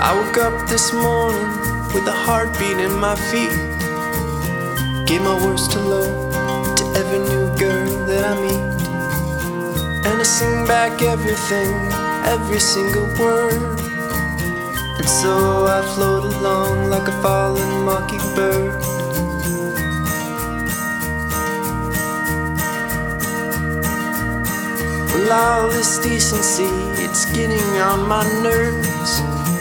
I woke up this morning with a heartbeat in my feet. Gave my worst hello to every new girl that I meet. And I sing back everything, every single word. And so I float along like a fallen mockingbird. Well, all this decency, it's getting on my nerves.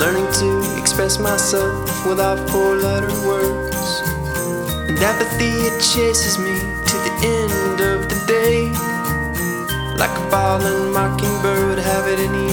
Learning to express myself without four letter words. And apathy, it chases me to the end of the day. Like a fallen mockingbird, have it any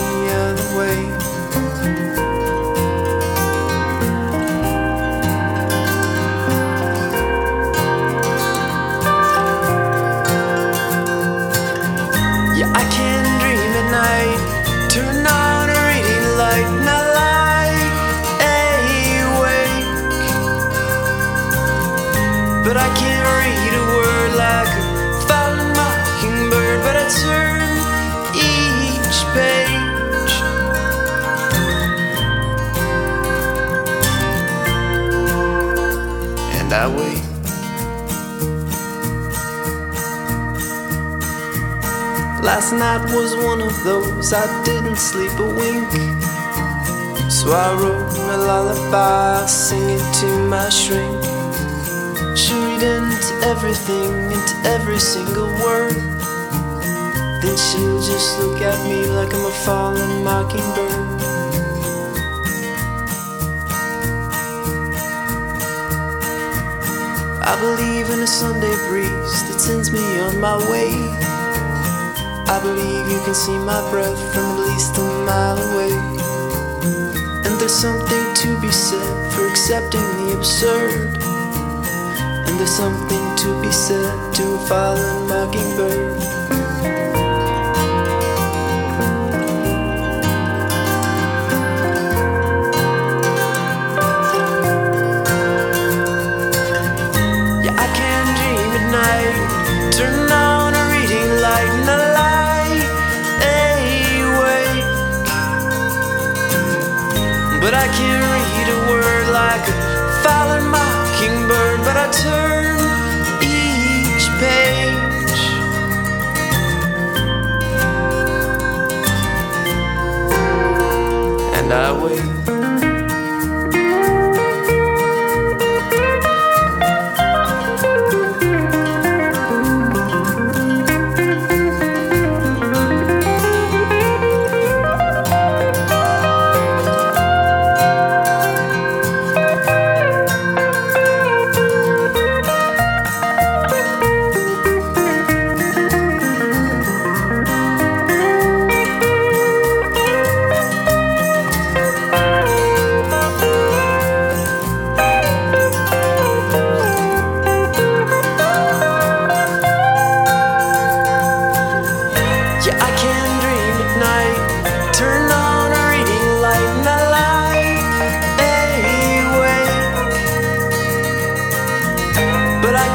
But I can't read a word like a fallen mockingbird. But I turn each page. And I wait. Last night was one of those I didn't sleep a wink. So I wrote a lullaby, singing to my shrink. Everything, into every single word. Then she'll just look at me like I'm a fallen mockingbird. I believe in a Sunday breeze that sends me on my way. I believe you can see my breath from at least a mile away. And there's something to be said for accepting the absurd. And there's something to be set to a violent mockingbird. Yeah, I can dream at night. Turn on a reading light and I lie awake. But I can't. highway